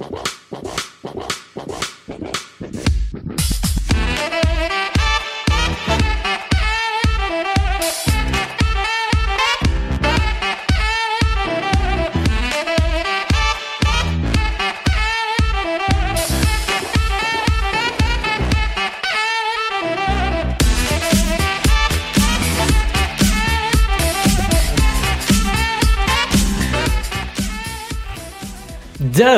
Whoa.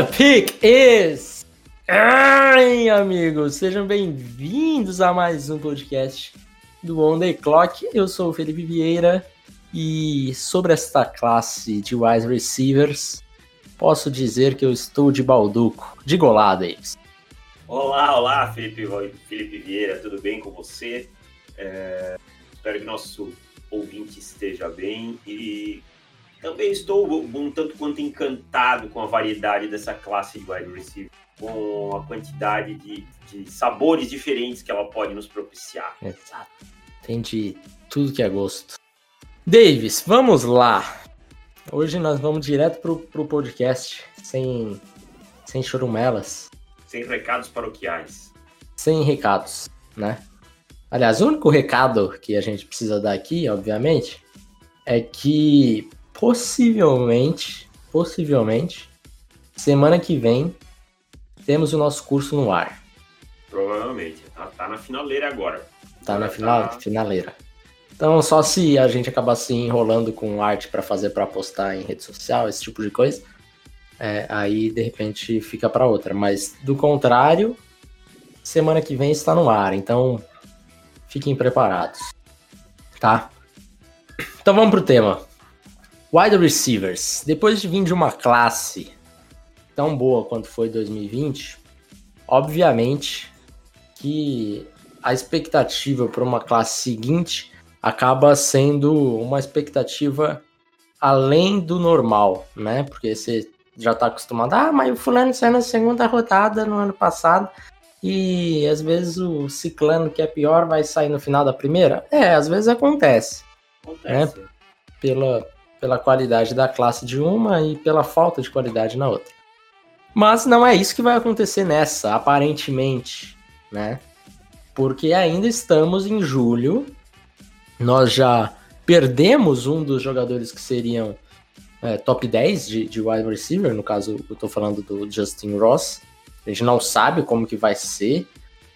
Pick is. Ai, amigos, sejam bem-vindos a mais um podcast do On The Clock. Eu sou o Felipe Vieira e sobre esta classe de wide receivers, posso dizer que eu estou de balduco. De golada, eles. Olá, olá, Felipe, Felipe Vieira, tudo bem com você? É, espero que nosso ouvinte esteja bem e também estou um tanto quanto encantado com a variedade dessa classe de wide receiver, com a quantidade de, de sabores diferentes que ela pode nos propiciar. Exato. Tem de tudo que é gosto. Davis, vamos lá. Hoje nós vamos direto pro, pro podcast, sem, sem chorumelas. Sem recados paroquiais. Sem recados, né? Aliás, o único recado que a gente precisa dar aqui, obviamente, é que possivelmente, possivelmente, semana que vem, temos o nosso curso no ar. Provavelmente. Tá, tá na finaleira agora. Tá na final, tá... finaleira. Então, só se a gente acabar se enrolando com arte para fazer para postar em rede social, esse tipo de coisa, é, aí de repente fica para outra. Mas do contrário, semana que vem está no ar. Então, fiquem preparados. Tá? Então vamos pro tema. Wide receivers. Depois de vir de uma classe tão boa quanto foi 2020, obviamente que a expectativa para uma classe seguinte acaba sendo uma expectativa além do normal, né? Porque você já está acostumado, ah, mas o fulano saiu na segunda rodada no ano passado e às vezes o ciclano que é pior vai sair no final da primeira. É, às vezes acontece. Acontece. Né? Pela, pela qualidade da classe de uma e pela falta de qualidade na outra. Mas não é isso que vai acontecer nessa, aparentemente, né? Porque ainda estamos em julho, nós já perdemos um dos jogadores que seriam é, top 10 de, de wide receiver, no caso eu tô falando do Justin Ross. A gente não sabe como que vai ser,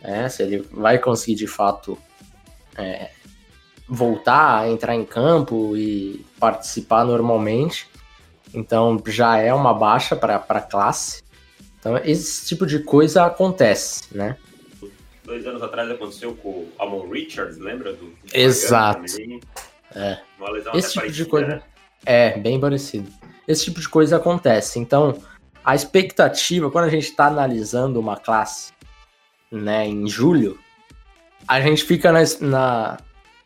né, se ele vai conseguir de fato é, voltar a entrar em campo e participar normalmente. Então já é uma baixa para a classe. Então esse tipo de coisa acontece, né? Dois anos atrás aconteceu com o Amon Richards, lembra? Do, do Exato. É. Esse tipo de coisa né? é bem parecido. Esse tipo de coisa acontece. Então a expectativa quando a gente está analisando uma classe, né, em julho, a gente fica na, na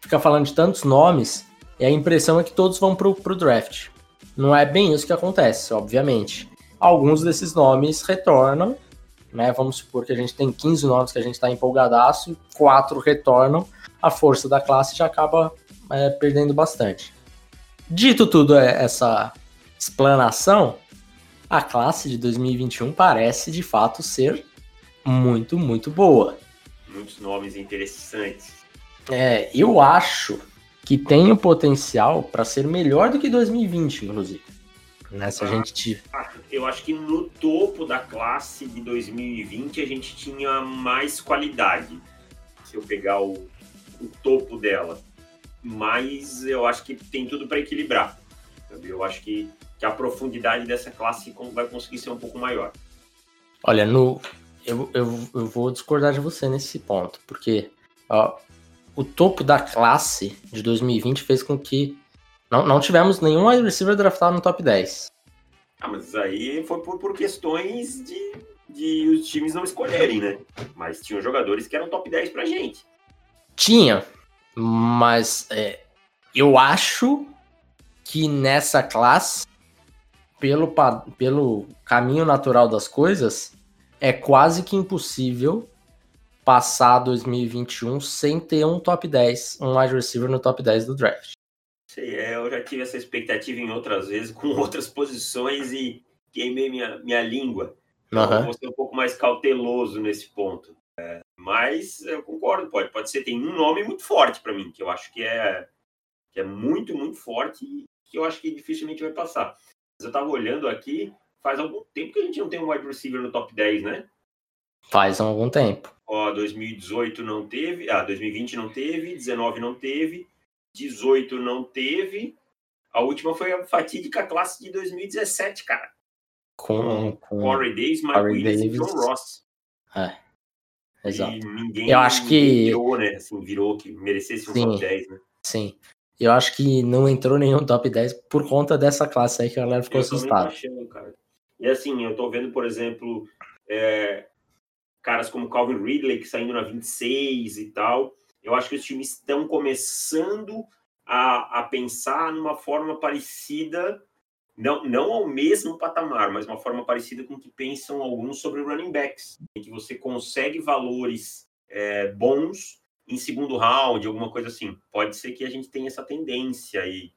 fica falando de tantos nomes e a impressão é que todos vão pro, pro draft. Não é bem isso que acontece, obviamente. Alguns desses nomes retornam, né? Vamos supor que a gente tem 15 nomes que a gente está empolgadaço, quatro retornam, a força da classe já acaba é, perdendo bastante. Dito tudo é, essa explanação, a classe de 2021 parece de fato ser muito, muito boa. Muitos nomes interessantes. É, eu acho que tem o potencial para ser melhor do que 2020, inclusive. Né, se a ah, gente Eu acho que no topo da classe de 2020 a gente tinha mais qualidade. Se eu pegar o, o topo dela. Mas eu acho que tem tudo para equilibrar. Eu acho que, que a profundidade dessa classe vai conseguir ser um pouco maior. Olha, no, eu, eu, eu vou discordar de você nesse ponto, porque ó, o topo da classe de 2020 fez com que não, não tivemos nenhum wide receiver draftado no top 10. Ah, mas aí foi por, por questões de, de os times não escolherem, né? Mas tinham jogadores que eram top 10 pra gente. Tinha, mas é, eu acho que nessa classe, pelo, pelo caminho natural das coisas, é quase que impossível passar 2021 sem ter um top 10, um wide receiver no top 10 do draft. Sei, é, eu já tive essa expectativa em outras vezes, com outras posições e queimei minha, minha língua. Então, eu vou ser um pouco mais cauteloso nesse ponto. É, mas eu concordo, pode, pode ser. Tem um nome muito forte para mim, que eu acho que é, que é muito, muito forte e que eu acho que dificilmente vai passar. Mas eu estava olhando aqui, faz algum tempo que a gente não tem um wide receiver no top 10, né? Faz algum tempo. Ó, 2018 não teve, ah, 2020 não teve, 19 não teve, 18 não teve. A última foi a fatídica classe de 2017, cara. Com, com Corey Davis, Mike Corey Williams Davis. e John Ross. É. Exato. E ninguém Eu acho que- virou, né? Assim, virou que merecesse um Sim. top 10, né? Sim. Eu acho que não entrou nenhum top 10 por conta dessa classe aí que a galera ficou Eu assustada. achando, cara. E assim, eu tô vendo, por exemplo, é, caras como Calvin Ridley, que saindo na 26 e tal. Eu acho que os times estão começando a, a pensar numa forma parecida, não, não ao mesmo patamar, mas uma forma parecida com que pensam alguns sobre running backs, em que você consegue valores é, bons em segundo round, alguma coisa assim. Pode ser que a gente tenha essa tendência aí.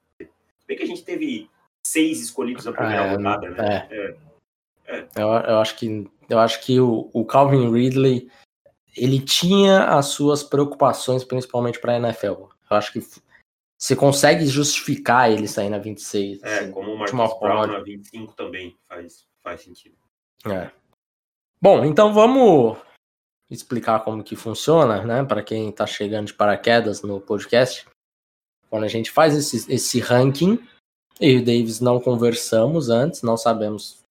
Bem que a gente teve seis escolhidos na primeira É, rodada, né? É. Eu, eu acho que, eu acho que o, o Calvin Ridley ele tinha as suas preocupações, principalmente para a NFL. Eu acho que você consegue justificar ele sair na 26. É, assim. como o Marcos Brown na 25 também faz, faz sentido. É. Bom, então vamos explicar como que funciona, né? Para quem está chegando de paraquedas no podcast. Quando a gente faz esse, esse ranking, eu e o Davis não conversamos antes, não sabemos.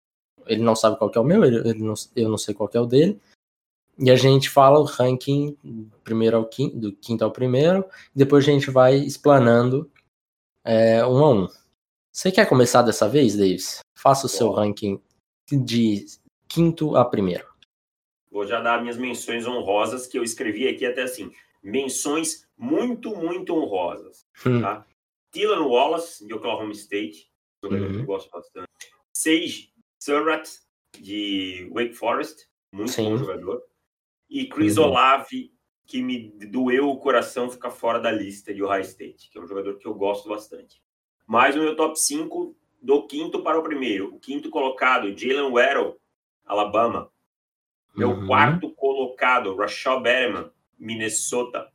Ele não sabe qual que é o meu, ele, ele não- eu não sei qual que é o dele. E a gente fala o ranking do primeiro ao quinto, do quinto ao primeiro, depois a gente vai explanando é, um a um. Você quer começar dessa vez, Davis? Faça o seu ranking de quinto a primeiro. Vou já dar minhas menções honrosas, que eu escrevi aqui até assim. Menções muito, muito honrosas. Hum. Tá? Dylan Wallace, de Oklahoma State, jogador que Uhum. eu gosto bastante. Sage Surratt, de Wake Forest, muito Sim. bom jogador. E Chris Uhum. Olave, que me doeu o coração ficar fora da lista de Ohio State, que é um jogador que eu gosto bastante. Mais o meu top 5, do quinto para o primeiro. O quinto colocado, Jalen Waddle, Alabama. Meu Uhum. quarto colocado, Rashad Berman, Minnesota,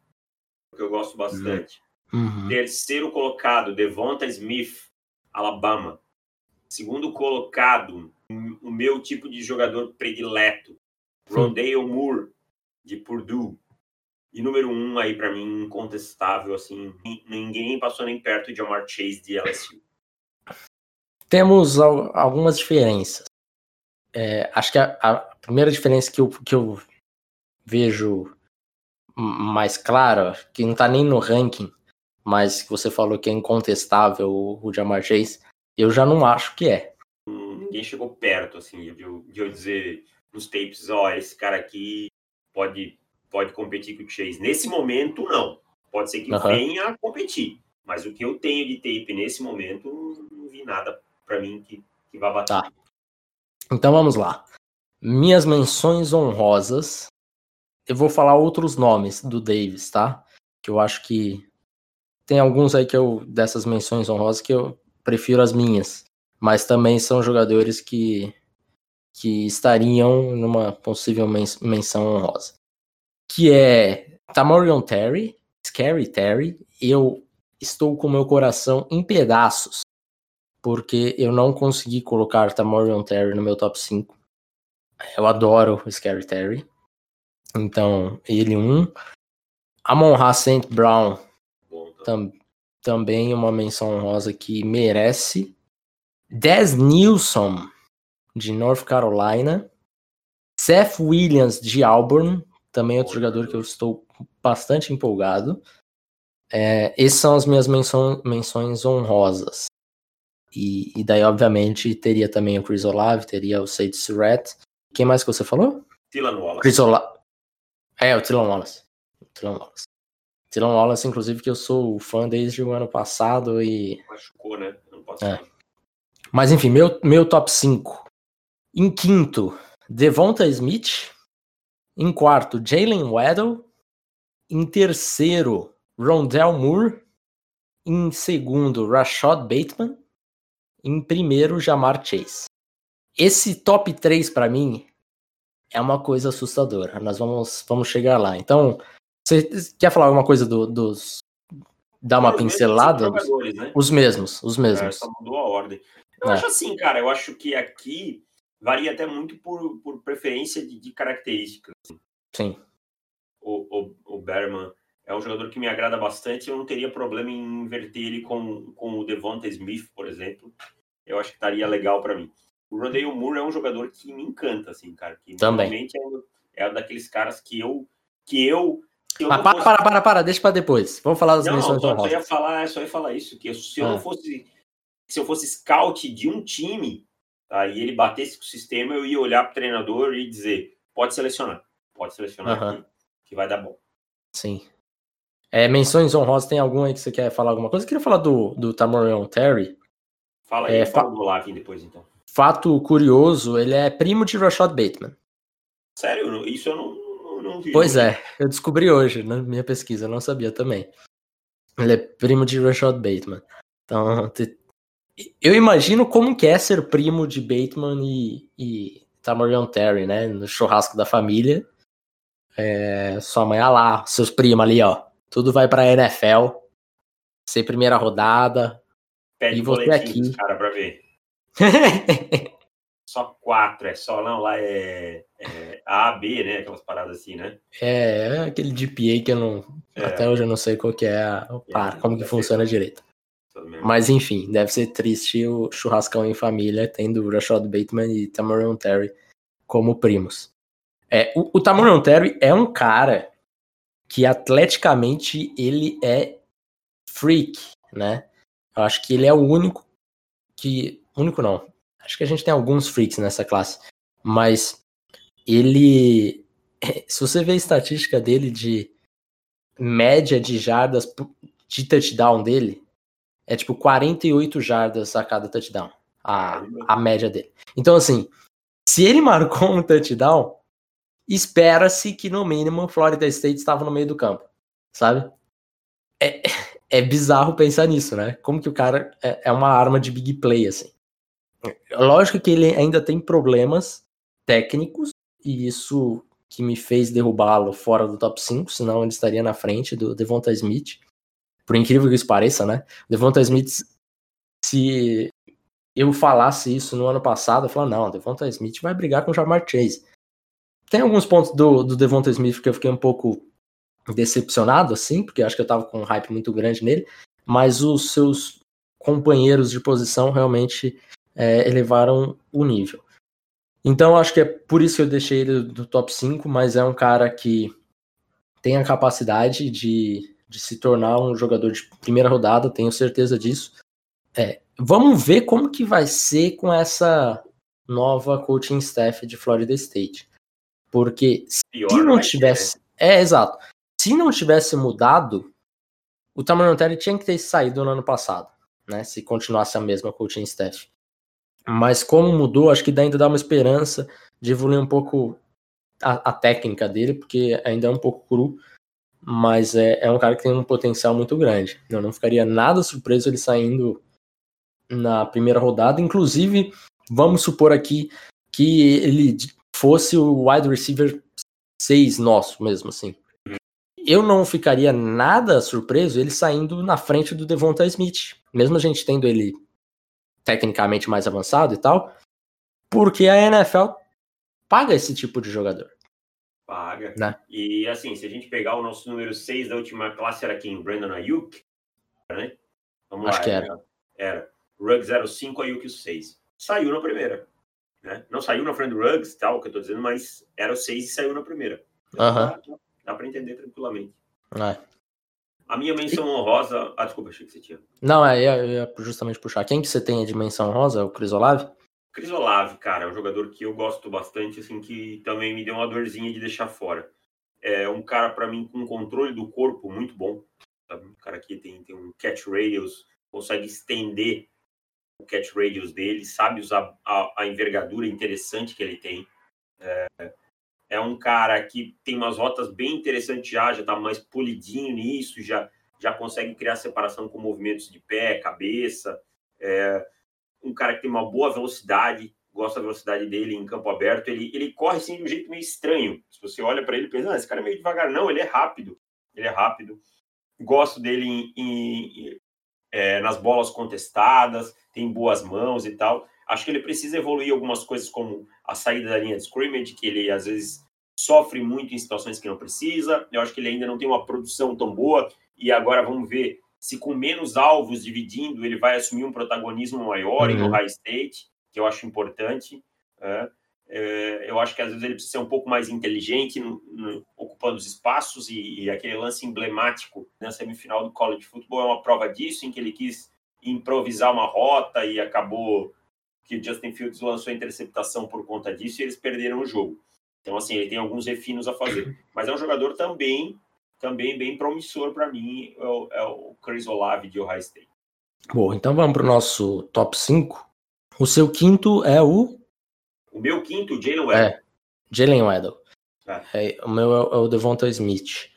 que eu gosto bastante. Uhum. Terceiro colocado, Devonta Smith, Alabama. Segundo colocado, o meu tipo de jogador predileto, Rondale Moore, de Purdue. E número um aí para mim incontestável, assim, ni- ninguém passou nem perto de Jamar Chase de LSU. Temos al- algumas diferenças. É, acho que a, a primeira diferença que eu, que eu vejo mais clara, que não tá nem no ranking, mas que você falou que é incontestável o Jamar Chase, eu já não acho que é. Ninguém chegou perto, assim, de eu, de eu dizer nos tapes, ó, esse cara aqui pode, pode competir com o Chase. Nesse momento, não. Pode ser que Aham. venha a competir. Mas o que eu tenho de tape nesse momento, não, não vi nada para mim que, que vá bater. Tá. Então vamos lá. Minhas menções honrosas. Eu vou falar outros nomes do Davis, tá? Que eu acho que tem alguns aí que eu dessas menções honrosas que eu prefiro as minhas, mas também são jogadores que que estariam numa possível men- menção honrosa. Que é Tamorion Terry, Scary Terry. Eu estou com meu coração em pedaços porque eu não consegui colocar Tamorion Terry no meu top 5. Eu adoro o Scary Terry. Então, ele um. Amon Ra St. Brown tá. tam, também uma menção honrosa que merece. Des Nilsson, de North Carolina. Seth Williams, de Auburn, também outro jogador que eu estou bastante empolgado. É, essas são as minhas menções honrosas. E, e daí, obviamente, teria também o Chris Olave, teria o Sage Surratt. Quem mais que você falou? Dylan Wallace. Chris Olave. É, o Tylon Wallace. O Tylon Wallace. Wallace, inclusive, que eu sou fã desde o ano passado e... Machucou, né? Não posso É. Mas enfim, meu, meu top 5. Em quinto, Devonta Smith. Em quarto, Jalen Waddle. Em terceiro, Rondell Moore. Em segundo, Rashad Bateman. Em primeiro, Jamar Chase. Esse top 3 para mim é uma coisa assustadora. Nós vamos, vamos chegar lá. Então, você quer falar alguma coisa do, dos. Dar uma os pincelada? Mesmos né? Os mesmos, os mesmos. É, só mudou a ordem. Eu é. acho assim, cara, eu acho que aqui varia até muito por, por preferência de, de características. Sim. O, o, o Berman é um jogador que me agrada bastante. Eu não teria problema em inverter ele com, com o Devonta Smith, por exemplo. Eu acho que estaria legal para mim. O Rodale Moore é um jogador que me encanta, assim, cara. Que Também. Realmente é, é daqueles caras que eu. Que eu Mas para, fosse... para, para, para, deixa para depois. Vamos falar das não, menções não, só ia falar, só ia falar isso, que se eu ah. não fosse se eu fosse scout de um time, tá, e ele batesse com o sistema, eu ia olhar para o treinador e dizer, pode selecionar, pode selecionar aqui, que vai dar bom. Sim. É, menções honrosas, tem algum aí que você quer falar alguma coisa? Eu queria falar do, do Tamorion Terry. Fala aí, é, fala do Lavin depois, então. Fato curioso, ele é primo de Rashad Bateman. Sério? Isso eu não, não, não vi. Pois é, eu descobri hoje na minha pesquisa, eu não sabia também. Ele é primo de Rashad Bateman. Então, eu imagino como que é ser primo de Bateman e, e Tamorion Terry, né? No churrasco da família. É, sua mãe, ah lá, seus primos ali, ó. Tudo vai pra NFL. Ser primeira rodada. Pede e você aqui. cara, pra ver. só quatro, é só, não, lá é, é A, B, né? Aquelas paradas assim, né? É, é aquele GPA que eu não. É. Até hoje eu não sei qual que é, a, é, como que funciona direito. Mas enfim, deve ser triste o churrascão em família, tendo Rashad Bateman e Tamarion Terry como primos. É, o, o Tamarion Terry é um cara que atleticamente ele é freak, né? Eu acho que ele é o único que. Único não. Acho que a gente tem alguns freaks nessa classe. Mas ele. Se você vê a estatística dele de média de jardas de touchdown dele, é tipo 48 jardas a cada touchdown, a, a média dele. Então, assim, se ele marcou um touchdown, espera-se que no mínimo Florida State estava no meio do campo, sabe? É, é bizarro pensar nisso, né? Como que o cara é, é uma arma de big play, assim. Lógico que ele ainda tem problemas técnicos, e isso que me fez derrubá-lo fora do top 5, senão ele estaria na frente do Devonta Smith por incrível que isso pareça, né? Devonta Smith, se eu falasse isso no ano passado, eu falava, não, Devonta Smith vai brigar com o Jamar Chase. Tem alguns pontos do, do Devonta Smith que eu fiquei um pouco decepcionado, assim, porque acho que eu tava com um hype muito grande nele, mas os seus companheiros de posição realmente é, elevaram o nível. Então acho que é por isso que eu deixei ele do top 5, mas é um cara que tem a capacidade de de se tornar um jogador de primeira rodada, tenho certeza disso. É, vamos ver como que vai ser com essa nova coaching staff de Florida State. Porque Pior se não tivesse. É, exato. Se não tivesse mudado, o Tamarion Terry tinha que ter saído no ano passado, né? Se continuasse a mesma coaching staff. Mas como mudou, acho que ainda dá uma esperança de evoluir um pouco a, a técnica dele, porque ainda é um pouco cru mas é, é um cara que tem um potencial muito grande. Eu não ficaria nada surpreso ele saindo na primeira rodada. Inclusive, vamos supor aqui que ele fosse o wide receiver 6 nosso mesmo, assim. Eu não ficaria nada surpreso ele saindo na frente do Devonta Smith, mesmo a gente tendo ele tecnicamente mais avançado e tal, porque a NFL paga esse tipo de jogador. Paga. Né? E assim, se a gente pegar o nosso número 6 da última classe, era quem? Brandon Ayuk? Né? Vamos Acho lá, que era. Era. Ruggs 05, Ayuk o 6. Saiu na primeira. Né? Não saiu na frente do Ruggs, tal, que eu tô dizendo, mas era o 6 e saiu na primeira. Então, dá, dá pra entender tranquilamente. É. A minha menção honrosa. Ah, desculpa, achei que você tinha. Não, é, eu ia justamente puxar. Quem que você tem de menção honrosa? O Cris Olave? Cris Olave, cara, é um jogador que eu gosto bastante, assim, que também me deu uma dorzinha de deixar fora. É um cara, para mim, com controle do corpo muito bom. Sabe? Um cara que tem, tem um catch radius, consegue estender o catch radius dele, sabe usar a, a envergadura interessante que ele tem. É, é, um cara que tem umas rotas bem interessantes já, já tá mais polidinho nisso, já, já consegue criar separação com movimentos de pé, cabeça. É, um cara que tem uma boa velocidade, gosto da velocidade dele em campo aberto. Ele, ele corre assim de um jeito meio estranho. Se você olha para ele pensa, ah, esse cara é meio devagar. Não, ele é rápido. Ele é rápido. Gosto dele em, em, é, nas bolas contestadas, tem boas mãos e tal. Acho que ele precisa evoluir algumas coisas, como a saída da linha de scrimmage, que ele às vezes sofre muito em situações que não precisa. Eu acho que ele ainda não tem uma produção tão boa. E agora vamos ver se com menos alvos dividindo ele vai assumir um protagonismo maior uhum. no High State, que eu acho importante. É, é, eu acho que às vezes ele precisa ser um pouco mais inteligente, no, no, ocupando os espaços, e, e, aquele lance emblemático na semifinal do college football é uma prova disso, em que ele quis improvisar uma rota e acabou que o Justin Fields lançou a interceptação por conta disso e eles perderam o jogo. Então, assim, ele tem alguns refinos a fazer. Mas é um jogador também também bem promissor para mim é o, é o Chris Olave de Ohio State. Bom, então vamos para o nosso top 5. O seu quinto é o. O meu quinto, Jalen Weddle. É, Jalen Weddle. É. É, o meu é, é o Devonta Smith.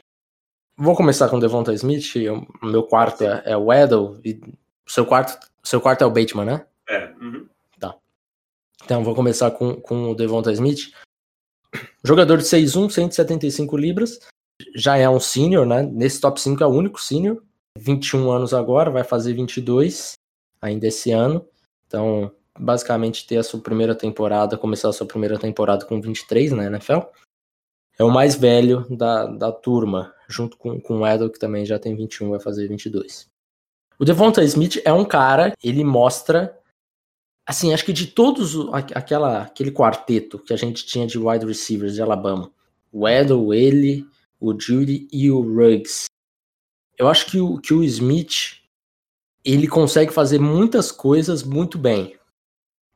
Vou começar com o Devonta Smith. O meu quarto é, é o Weddle. E o seu quarto, seu quarto é o Bateman, né? É. Uhum. Tá. Então vou começar com, com o Devonta Smith. Jogador de 6'1, 175 libras já é um sênior, né? Nesse top 5 é o único sênior. 21 anos agora, vai fazer 22 ainda esse ano. Então, basicamente, ter a sua primeira temporada, começar a sua primeira temporada com 23 na NFL. É o mais velho da, da turma, junto com, com o Edel, que também já tem 21, vai fazer 22. O Devonta Smith é um cara, ele mostra, assim, acho que de todos aquela, aquele quarteto que a gente tinha de wide receivers de Alabama, o Edel, ele, o Judy e o Ruggs. Eu acho que o, que o Smith ele consegue fazer muitas coisas muito bem,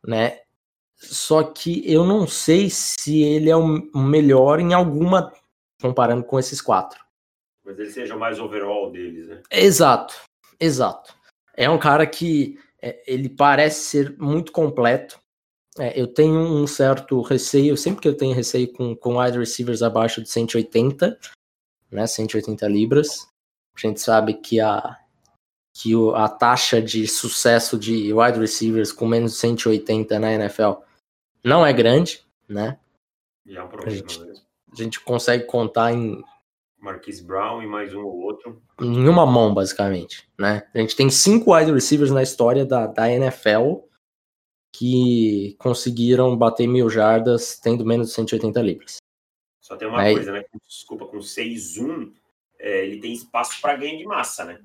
né? Só que eu não sei se ele é o melhor em alguma comparando com esses quatro. Mas ele seja o mais overall deles, né? Exato, exato. É um cara que é, ele parece ser muito completo. É, eu tenho um certo receio, sempre que eu tenho receio com, com wide receivers abaixo de 180, né, 180 libras. A gente sabe que a, que o, a taxa de sucesso de wide receivers com menos de 180 na NFL não é grande, né? E é um problema a gente, mesmo. A gente consegue contar em Marquise Brown e mais um ou outro. Em uma mão, basicamente. Né? A gente tem cinco wide receivers na história da, da NFL que conseguiram bater mil jardas tendo menos de 180 libras. Só tem uma Aí... coisa, né? Desculpa, com 6-1, é, ele tem espaço para ganho de massa, né?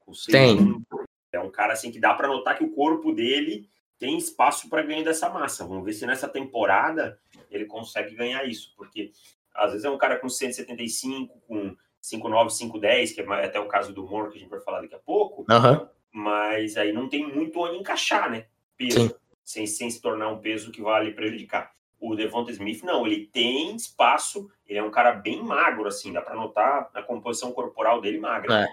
Com 6, tem. é um cara assim que dá para notar que o corpo dele tem espaço para ganho dessa massa. Vamos ver se nessa temporada ele consegue ganhar isso, porque às vezes é um cara com 175, com 5'9, 5'10, que é até o caso do Moore, que a gente vai falar daqui a pouco, uhum. mas aí não tem muito onde encaixar, né? Peso. Sim sem, sem se tornar um peso que vale prejudicar. O Devonta Smith, não, ele tem espaço, ele é um cara bem magro, assim, dá para notar a composição corporal dele magra.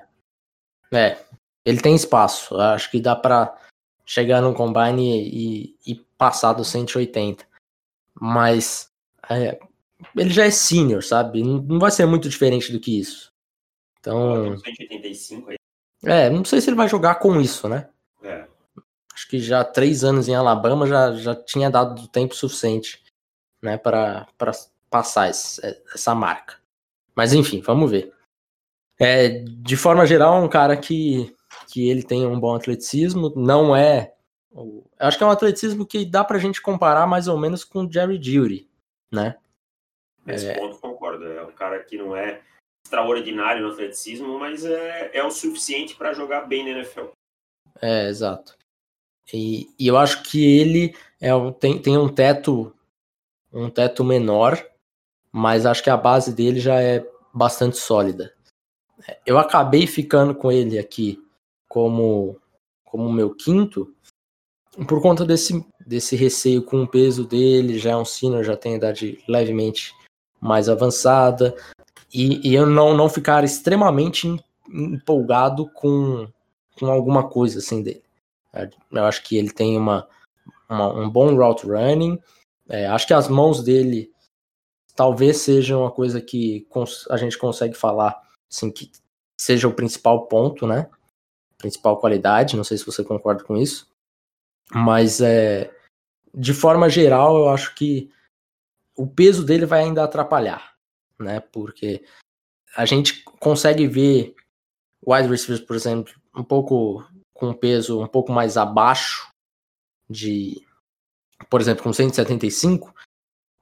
É. é, ele tem espaço, acho que dá para chegar no combine e, e, passar dos 180. Mas é, ele já é senior, sabe? Não vai ser muito diferente do que isso. Então. 185 aí. É, não sei se ele vai jogar com isso, né? É acho que já três anos em Alabama já, já tinha dado tempo suficiente né, para passar esse, essa marca. Mas enfim, vamos ver. É, de forma geral, é um cara que, que ele tem um bom atleticismo, não é. Eu acho que é um atleticismo que dá pra gente comparar mais ou menos com o Jerry Judy, né? Nesse é... ponto concordo. É um cara que não é extraordinário no atleticismo, mas é, é o suficiente para jogar bem na NFL. É, exato. E, e eu acho que ele é, tem, tem um teto um teto menor, mas acho que a base dele já é bastante sólida. Eu acabei ficando com ele aqui como como meu quinto por conta desse, desse receio com o peso dele, já é um senior, já tem idade levemente mais avançada, e, e eu não, não ficar extremamente empolgado com, com alguma coisa assim dele. Eu acho que ele tem uma, uma um bom route running. É, acho que as mãos dele talvez sejam uma coisa que a gente consegue falar assim, que seja o principal ponto, né? Principal qualidade. Não sei se você concorda com isso. Mas é, de forma geral, eu acho que o peso dele vai ainda atrapalhar, né? Porque a gente consegue ver wide receivers, por exemplo, um pouco com peso um pouco mais abaixo de, por exemplo, com 175,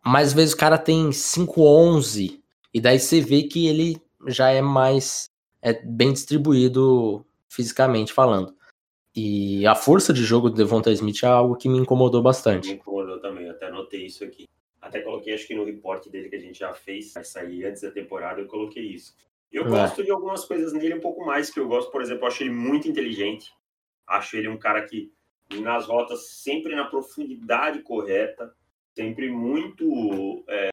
mas às vezes o cara tem 511 e daí você vê que ele já é mais é bem distribuído fisicamente falando. E a força de jogo do Devonta Smith é algo que me incomodou bastante. Me incomodou também, até anotei isso aqui. Até coloquei, acho que no report dele que a gente já fez, vai sair antes da temporada, eu coloquei isso. Eu é. gosto de algumas coisas nele um pouco mais que eu gosto, por exemplo, eu acho ele muito inteligente. Acho ele um cara que nas rotas sempre na profundidade correta, sempre muito é,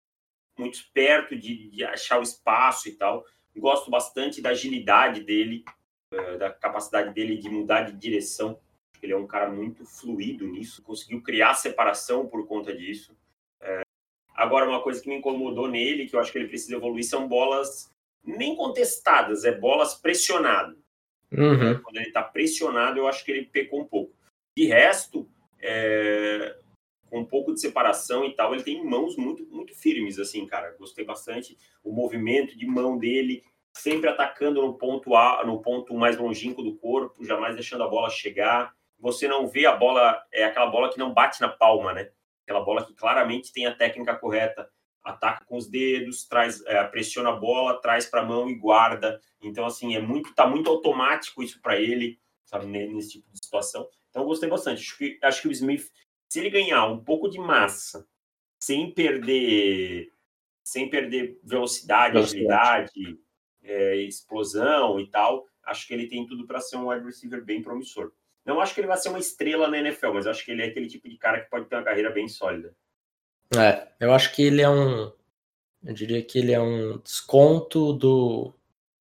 muito esperto de, de, achar o espaço e tal. Gosto bastante da agilidade dele, é, da capacidade dele de mudar de direção. Ele é um cara muito fluido nisso, conseguiu criar separação por conta disso. É, agora, uma coisa que me incomodou nele, que eu acho que ele precisa evoluir, são bolas nem contestadas, é bolas pressionadas. Uhum. Quando ele está pressionado, eu acho que ele pecou um pouco. De resto, é, com um pouco de separação e tal, ele tem mãos muito, muito firmes, assim, cara. Gostei bastante. O movimento de mão dele, sempre atacando no ponto A, no ponto mais longínquo do corpo, jamais deixando a bola chegar. Você não vê a bola, é aquela bola que não bate na palma, né? Aquela bola que claramente tem a técnica correta ataca com os dedos, traz, é, pressiona a bola, traz para a mão e guarda. Então, assim, é muito, tá muito automático isso para ele, sabe, nesse tipo de situação. Então, eu gostei bastante. Acho que, acho que o Smith, se ele ganhar um pouco de massa, sem perder, sem perder velocidade, agilidade, é, explosão e tal, acho que ele tem tudo para ser um wide receiver bem promissor. Não acho que ele vai ser uma estrela na NFL, mas acho que ele é aquele tipo de cara que pode ter uma carreira bem sólida. É, eu acho que ele é um. Eu diria que ele é um desconto do,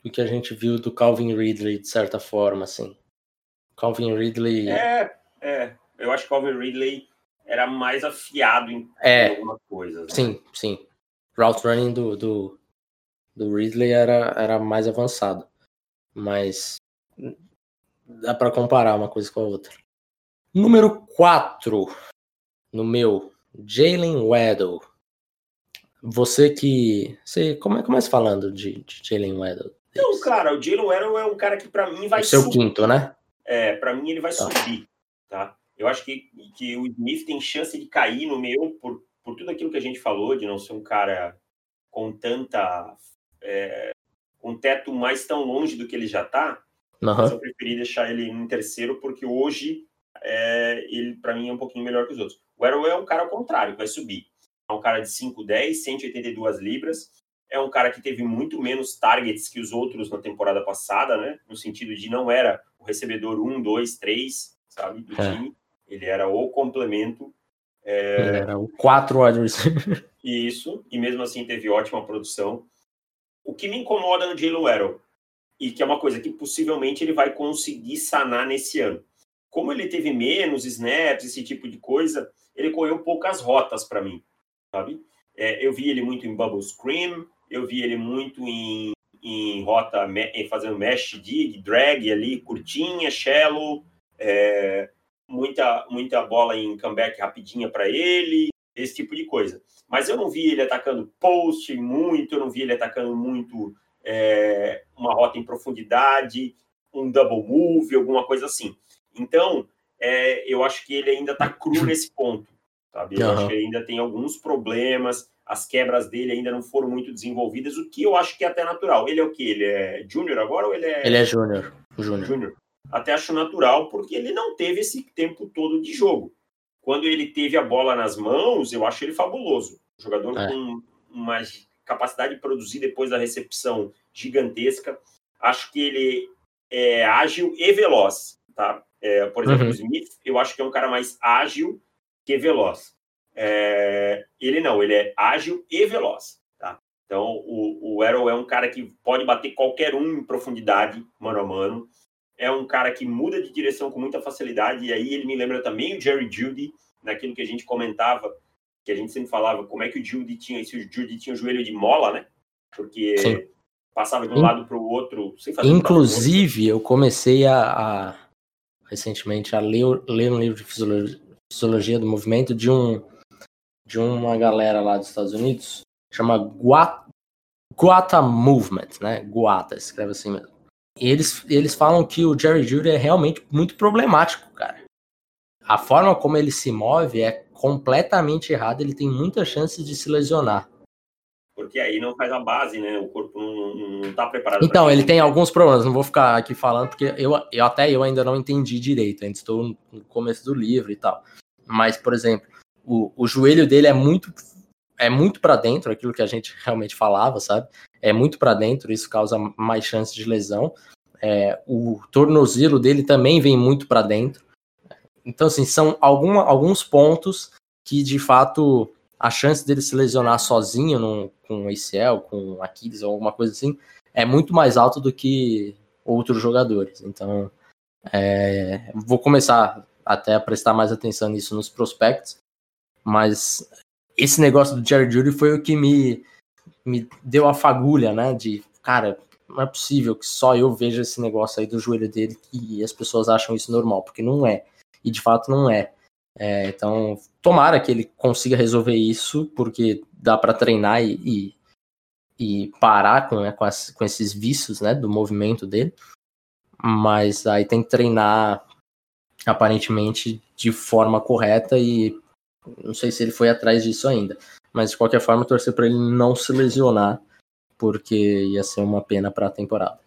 do que a gente viu do Calvin Ridley, de certa forma, assim. Calvin Ridley. É, é. Eu acho que Calvin Ridley era mais afiado em, é, alguma coisa. Né? Sim, sim. Route running do, do, do Ridley era, era mais avançado. Mas dá para comparar uma coisa com a outra. Número 4 no meu Jalen Waddle. Você que. Você como começa falando de, de Jalen Waddle? Não, cara, o Jalen Waddle é um cara que para mim vai o seu subir. quinto, né? É, para mim ele vai tá. subir, tá? Eu acho que, que o Smith tem chance de cair no meu por, por tudo aquilo que a gente falou, de não ser um cara com tanta. É, com um teto mais tão longe do que ele já tá. Uhum. Mas eu preferi deixar ele em terceiro, porque hoje é, ele, para mim, é um pouquinho melhor que os outros. O Arrow é um cara ao contrário, que vai subir. É um cara de 5'10", 182 libras. É um cara que teve muito menos targets que os outros na temporada passada, né? No sentido de não era o recebedor 1, 2, 3, sabe, do é. time. Ele era o complemento. É... Ele era o 4 wide Isso, e mesmo assim teve ótima produção. O que me incomoda no Jalen Arrow, e que é uma coisa que possivelmente ele vai conseguir sanar nesse ano. Como ele teve menos snaps, esse tipo de coisa, ele correu poucas rotas para mim, sabe? É, eu vi ele muito em bubble screen, eu vi ele muito em, em rota, em fazendo mesh dig, drag ali, curtinha, shallow, é, muita, muita bola em comeback rapidinha para ele, esse tipo de coisa. Mas eu não vi ele atacando post muito, eu não vi ele atacando muito é, uma rota em profundidade, um double move, alguma coisa assim. Então, é, eu acho que ele ainda está cru nesse ponto, sabe? Eu uhum. acho que ele ainda tem alguns problemas, as quebras dele ainda não foram muito desenvolvidas, o que eu acho que é até natural. Ele é o que? Ele é júnior agora ou ele é. Ele é júnior. Júnior. Até acho natural, porque ele não teve esse tempo todo de jogo. Quando ele teve a bola nas mãos, eu acho ele fabuloso. Um jogador é. com uma capacidade de produzir depois da recepção gigantesca. Acho que ele é ágil e veloz, tá? É, por exemplo, uhum. o Smith, eu acho que é um cara mais ágil que veloz. É, ele não, ele é ágil e veloz. Tá? Então, o, o Arrow é um cara que pode bater qualquer um em profundidade, mano a mano. É um cara que muda de direção com muita facilidade. E aí ele me lembra também o Jerry Judy, naquilo que a gente comentava, que a gente sempre falava como é que o Judy tinha, se o Judy tinha o joelho de mola, né? Porque Sim. passava de um lado para o outro sem fazer Inclusive, eu comecei a, a recentemente a ler, ler um livro de fisiologia, fisiologia do movimento de um de uma galera lá dos Estados Unidos, chama Guata, Movement, né? Guata, escreve assim mesmo. E eles, eles falam que o Jerry Judy é realmente muito problemático, cara. A forma como ele se move é completamente errada, ele tem muita chance de se lesionar. Porque aí não faz a base, né? O corpo não, não tá preparado. Então, ele tem alguns problemas, não vou ficar aqui falando, porque eu, eu até eu ainda não entendi direito, ainda estou no começo do livro e tal. Mas, por exemplo, o, o joelho dele é muito é muito para dentro, aquilo que a gente realmente falava, sabe? É muito para dentro, isso causa mais chance de lesão. É, o tornozelo dele também vem muito para dentro. Então, assim, são alguma, alguns pontos que, de fato, a chance dele se lesionar sozinho no, com ACL, com Aquiles ou alguma coisa assim, é muito mais alto do que outros jogadores. Então, é, vou começar até a prestar mais atenção nisso nos prospectos, mas esse negócio do Jerry Judy foi o que me, me deu a fagulha, né? De, cara, não é possível que só eu veja esse negócio aí do joelho dele e as pessoas acham isso normal, porque não é. E de fato não é. É então, tomara que ele consiga resolver isso, porque dá para treinar e, e, e, parar com, né, com, as, com esses vícios né, do movimento dele. Mas aí tem que treinar aparentemente de forma correta e não sei se ele foi atrás disso ainda. Mas de qualquer forma, torcer para ele não se lesionar, porque ia ser uma pena para a temporada.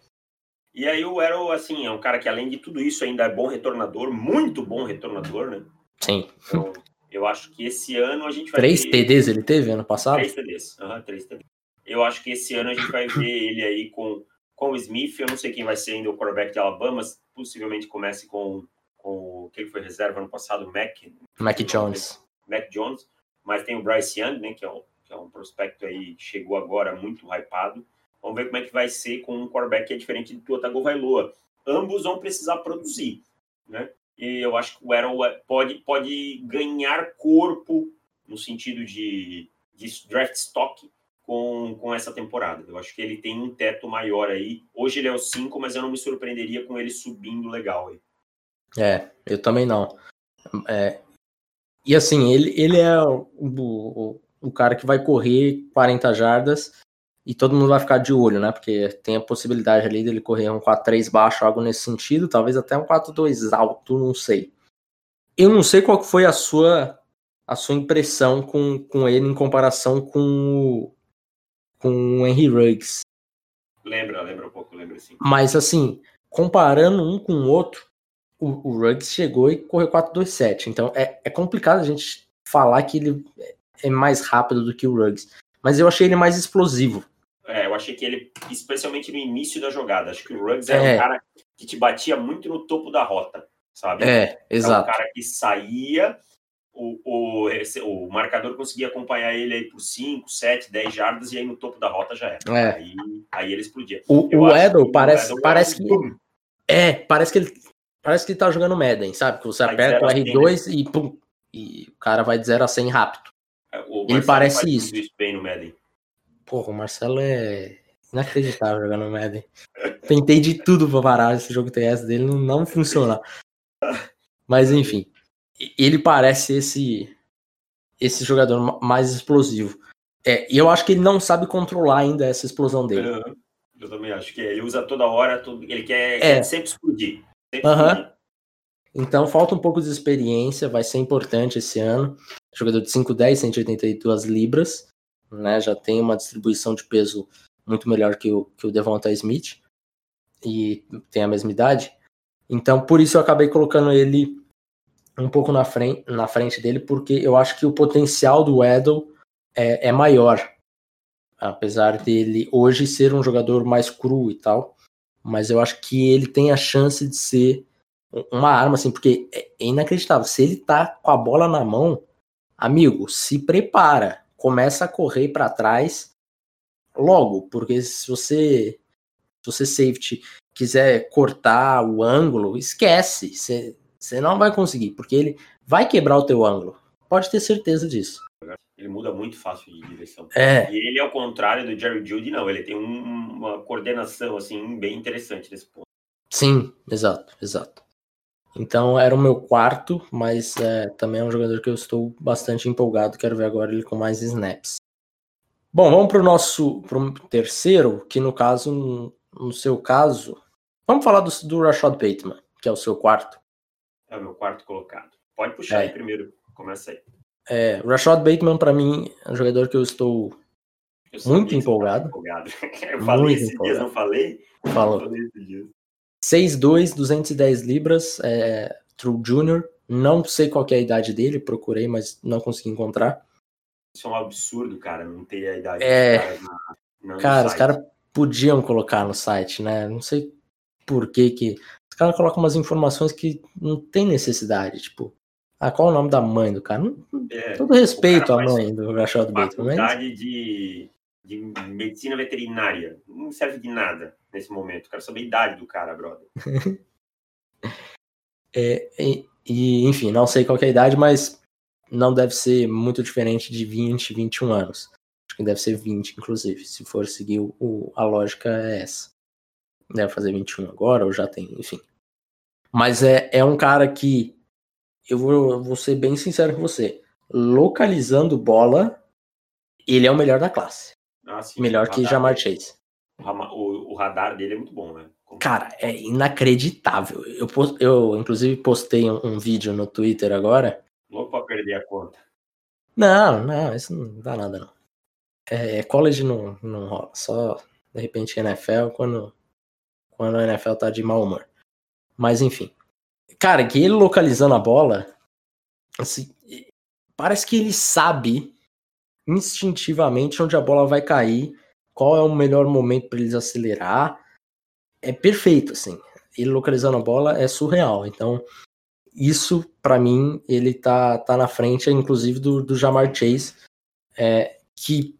E aí o Arrow, assim, é um cara que além de tudo isso ainda é bom retornador, muito bom retornador, né? Sim. Então, eu acho que esse ano a gente vai Três ter... TDs ele teve ano passado? Três TDs, uhum, três TDs. Eu acho que esse ano a gente vai ver ele aí com, com o Smith, eu não sei quem vai ser ainda o quarterback de Alabama, mas possivelmente comece com, com o que ele foi reserva ano passado, Mac. Mac Jones. Mac Jones, mas tem o Bryce Young, né, que é um, que é um prospecto aí que chegou agora muito hypado. Vamos ver como é que vai ser com um quarterback que é diferente do Tua Tagovailoa. Ambos vão precisar produzir, né? E eu acho que o Arrow pode, pode ganhar corpo no sentido de, de draft stock com, com essa temporada. Eu acho que ele tem um teto maior aí. Hoje ele é o 5, mas eu não me surpreenderia com ele subindo legal aí. É, eu também não. É, e assim, ele, ele é o, o, o cara que vai correr 40 jardas e todo mundo vai ficar de olho, né? Porque tem a possibilidade ali dele correr um 4-3 baixo, algo nesse sentido, talvez até um 4-2 alto, não sei. Eu não sei qual foi a sua a sua impressão com, com ele em comparação com o, com o Henry Ruggs. Lembra, lembra um pouco, lembra sim. Mas assim, comparando um com o outro, o, o Ruggs chegou e correu 4-2-7. Então é, é complicado a gente falar que ele é mais rápido do que o Ruggs. Mas eu achei ele mais explosivo. Achei que ele, especialmente no início da jogada, acho que o Ruggs era é. um cara que te batia muito no topo da rota, sabe? É, exato. Era um cara que saía, o, o, o marcador conseguia acompanhar ele aí por 5, 7, 10 jardas e aí no topo da rota já era. É. Aí, aí ele explodia. O, o Edel parece, o parece que. É, parece que ele Parece que ele tá jogando Madden, sabe? Que você vai aperta o R2 e pum, e o cara vai de 0 a 100 rápido. É, ele parece isso. isso bem no Madden. Porra, o Marcelo é inacreditável jogando Madden. Tentei de tudo pra parar esse jogo TS dele, não, não funciona. Mas enfim, ele parece esse esse jogador mais explosivo. É, e eu acho que ele não sabe controlar ainda essa explosão dele. Eu, eu também acho que ele usa toda hora, ele quer, é. quer sempre explodir. Uhum. Então falta um pouco de experiência, vai ser importante esse ano. Jogador de 5'10, 182 libras, né? Já tem uma distribuição de peso muito melhor que o, que o Devonta Smith e tem a mesma idade. Então por isso eu acabei colocando ele um pouco na frente, na frente dele, porque eu acho que o potencial do Edel é, é maior. Apesar dele hoje ser um jogador mais cru e tal, mas eu acho que ele tem a chance de ser uma arma, assim, porque é inacreditável. Se ele tá com a bola na mão, amigo, se prepara, começa a correr para trás logo, porque se você, se você safety quiser cortar o ângulo, esquece, você, você não vai conseguir, porque ele vai quebrar o teu ângulo. Pode ter certeza disso. Ele muda muito fácil de direção. É. E ele, ao contrário do Jerry Judy, não. Ele tem um, uma coordenação, assim, bem interessante nesse ponto. Sim, exato, exato. Então era o meu quarto, mas é, também é um jogador que eu estou bastante empolgado. Quero ver agora ele com mais snaps. Bom, vamos para o nosso pro terceiro, que no caso, no, no seu caso, vamos falar do, do Rashad Bateman, que é o seu quarto. É o meu quarto colocado. Pode puxar é. aí primeiro, começa aí. É, Rashad Bateman, para mim, é um jogador que eu estou eu muito empolgado. empolgado. Eu falei muito esses empolgado. dias, não falei? Falou. 6'2", 210 libras, é, True Junior. Não sei qual é a idade dele, procurei, mas não consegui encontrar. Isso é um absurdo, cara, não ter a idade é... Na, na, cara, os caras podiam colocar no site, né? Não sei por que que... Os caras colocam umas informações que não tem necessidade, tipo... Ah, qual é o nome da mãe do cara? É, Todo respeito à mãe do Rashad Bateman. Faculdade mas... de, de medicina veterinária. Não serve de nada nesse momento. Quero saber a idade do cara, brother. é, e, e, enfim, não sei qual é a idade, mas não deve ser muito diferente de 20, 21 anos. Acho que deve ser 20, inclusive. Se for seguir o, a lógica, é essa. Deve fazer 21 agora, ou já tem, enfim. Mas é, é um cara que eu vou, eu vou ser bem sincero com você. Localizando bola, ele é o melhor da classe. Ah, sim, melhor que Jamar Chase. O, o, radar dele é muito bom, né? Como... Cara, é inacreditável. Eu, eu inclusive, postei um, um vídeo no Twitter agora. Louco pra perder a conta. Não, não, isso não dá nada, não. É, college não, não rola. Só, de repente, NFL quando, quando a NFL tá de mau humor. Mas, enfim. Cara, que ele localizando a bola, assim, parece que ele sabe instintivamente onde a bola vai cair, qual é o melhor momento para eles acelerar. É perfeito, assim. Ele localizando a bola é surreal. Então, isso, para mim, ele tá, tá na frente, inclusive, do, do Jamar Chase, é, que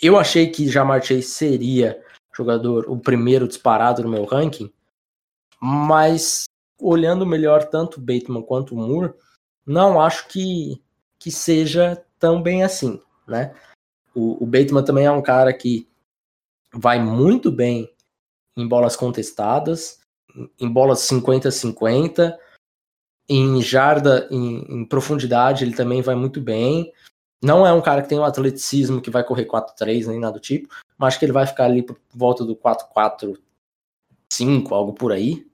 eu achei que Jamar Chase seria jogador, o primeiro disparado no meu ranking, mas olhando melhor tanto o Bateman quanto o Moore, não acho que, que seja tão bem assim, né? O, o Bateman também é um cara que vai muito bem em bolas contestadas, em bolas 50-50, em jarda, em, em, profundidade, ele também vai muito bem. Não é um cara que tem um atleticismo que vai correr 4-3 nem nada do tipo, mas acho que ele vai ficar ali por volta do 4-4-5, algo por aí,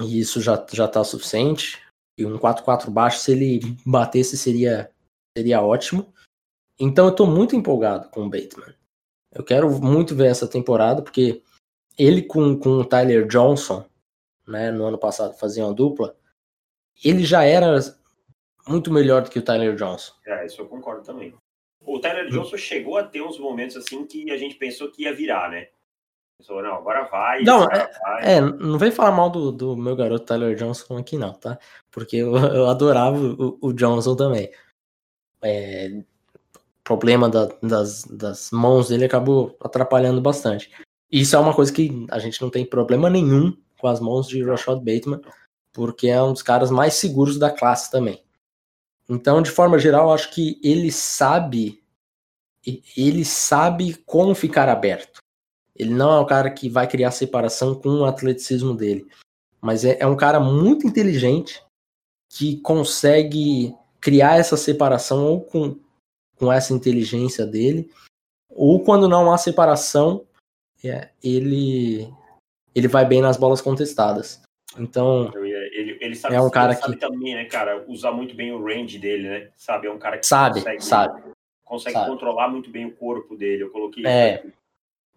e isso já, já tá suficiente. E um 4-4 baixo, se ele batesse, seria, seria ótimo. Então eu tô muito empolgado com o Bateman. Eu quero muito ver essa temporada, porque ele com, com o Tyler Johnson, né, no ano passado fazia uma dupla, ele já era muito melhor do que o Tyler Johnson. É, isso eu concordo também. O Tyler Johnson chegou a ter uns momentos assim que a gente pensou que ia virar, né? Pensou, não, agora vai. Não, é, vai. é, não vem falar mal do, do meu garoto Tyler Johnson aqui, não, tá? Porque eu, eu adorava o, o, Johnson também. É, problema da, das, das mãos dele acabou atrapalhando bastante. Isso é uma coisa que a gente não tem problema nenhum com as mãos de Rashad Bateman, porque é um dos caras mais seguros da classe também. Então, de forma geral, acho que ele sabe ele sabe como ficar aberto. Ele não é um cara que vai criar separação com o atleticismo dele. Mas é, é um cara muito inteligente que consegue criar essa separação ou com, com essa inteligência dele, ou quando não há separação, é, ele ele vai bem nas bolas contestadas. Então, ele, ele sabe, é um cara que também, né, cara, usar muito bem o range dele, né? Sabe, é um cara que sabe, consegue, sabe, consegue sabe. controlar muito bem o corpo dele. Eu coloquei é,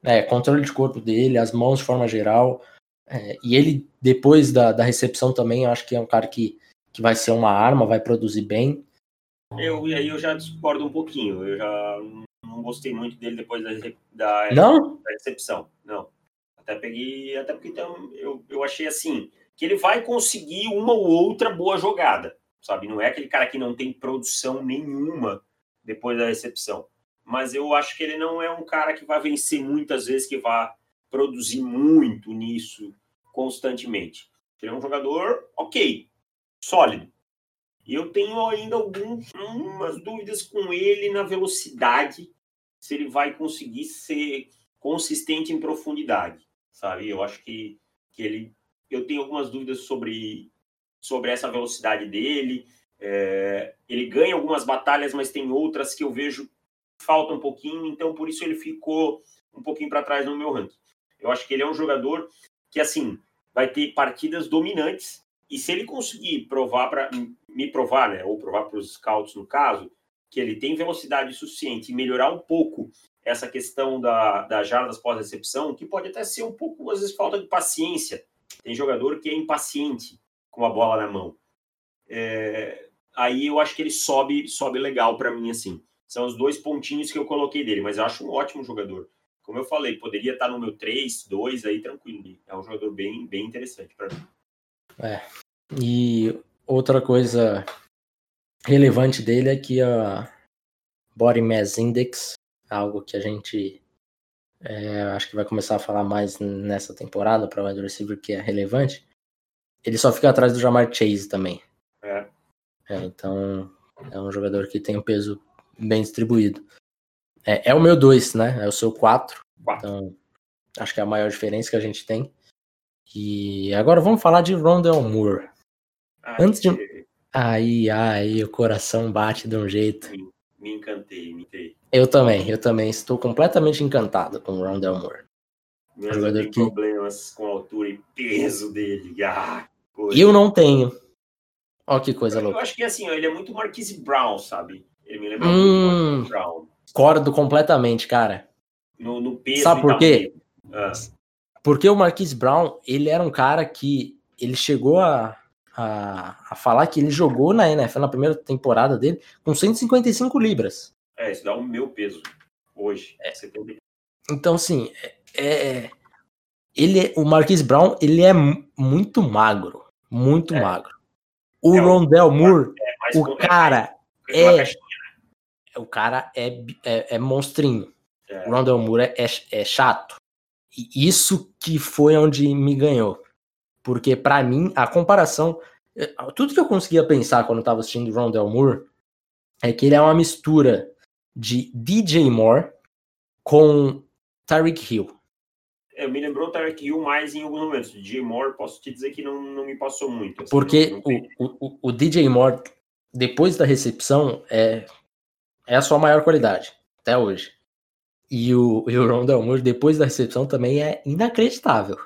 é, controle de corpo dele, as mãos de forma geral. É, e ele, depois da, da recepção também, eu acho que é um cara que, que vai ser uma arma, vai produzir bem. Eu, e aí eu já discordo um pouquinho. Eu já não gostei muito dele depois da, da, não? da recepção. Não. Até peguei. Até porque então, eu, eu achei assim que ele vai conseguir uma ou outra boa jogada. Sabe? Não é aquele cara que não tem produção nenhuma depois da recepção mas eu acho que ele não é um cara que vai vencer muitas vezes, que vai produzir muito nisso constantemente. Ele é um jogador ok, sólido. E eu tenho ainda algumas dúvidas com ele na velocidade, se ele vai conseguir ser consistente em profundidade, sabe? Eu acho que, que ele. Eu tenho algumas dúvidas sobre sobre essa velocidade dele. É, ele ganha algumas batalhas, mas tem outras que eu vejo falta um pouquinho, então por isso ele ficou um pouquinho para trás no meu ranking. Eu acho que ele é um jogador que, assim, vai ter partidas dominantes, e se ele conseguir provar para me provar, né, ou provar para os scouts no caso, que ele tem velocidade suficiente e melhorar um pouco essa questão da, da jardas pós-recepção, que pode até ser um pouco, às vezes, falta de paciência. Tem jogador que é impaciente com a bola na mão. É, aí eu acho que ele sobe, sobe legal para mim, assim. São os dois pontinhos que eu coloquei dele, mas eu acho um ótimo jogador. Como eu falei, poderia estar no meu 3, 2 aí tranquilo. É um jogador bem, bem interessante para mim. É. E outra coisa relevante dele é que a Body Mass Index, algo que a gente é, acho que vai começar a falar mais nessa temporada para o wide receiver que é relevante, ele só fica atrás do Jamar Chase também. É. é então é um jogador que tem um peso bem distribuído. É, é o meu 2, né? É o seu 4. Então, acho que é a maior diferença que a gente tem. E agora vamos falar de Rondell Moore. Ai, Antes de. Aí, aí, o coração bate de um jeito. Me, me encantei, me encantei. Eu também, eu também estou completamente encantado com o Rondell Moore. Mas jogador eu tenho que... problemas com a altura e peso dele. Ah, eu não tenho. Ó que coisa eu, louca. Eu acho que assim, ó, ele é muito Marquise Brown, sabe? Ele me lembra hum, muito Brown. Concordo completamente, cara. No, no peso Sabe por quê? Ah. Porque o Marquise Brown, ele era um cara que ele chegou a, a, a, falar que ele jogou na NFL na primeira temporada dele com 155 libras. É, isso dá o meu peso hoje. É. Então, assim, é, é, ele, é, o Marquise Brown, ele é muito magro, muito é. magro. O é, Rondell Moore, é, o cara é, o cara é, é, é monstrinho. É. O Rondell Moore é, é, chato. E isso que foi onde me ganhou. Porque para mim, a comparação. Eh, tudo que eu conseguia pensar quando eu tava assistindo Rondell Moore é que ele é uma mistura de DJ Moore com Tyreek Hill. É, me lembrou o Tyreek Hill mais em alguns momentos. DJ Moore, posso te dizer que não, não me passou muito. Assim, Porque não, não o, o, o DJ Moore, depois da recepção, é, é a sua maior qualidade, até hoje. E o, e o Rondell Moore, depois da recepção, também é inacreditável.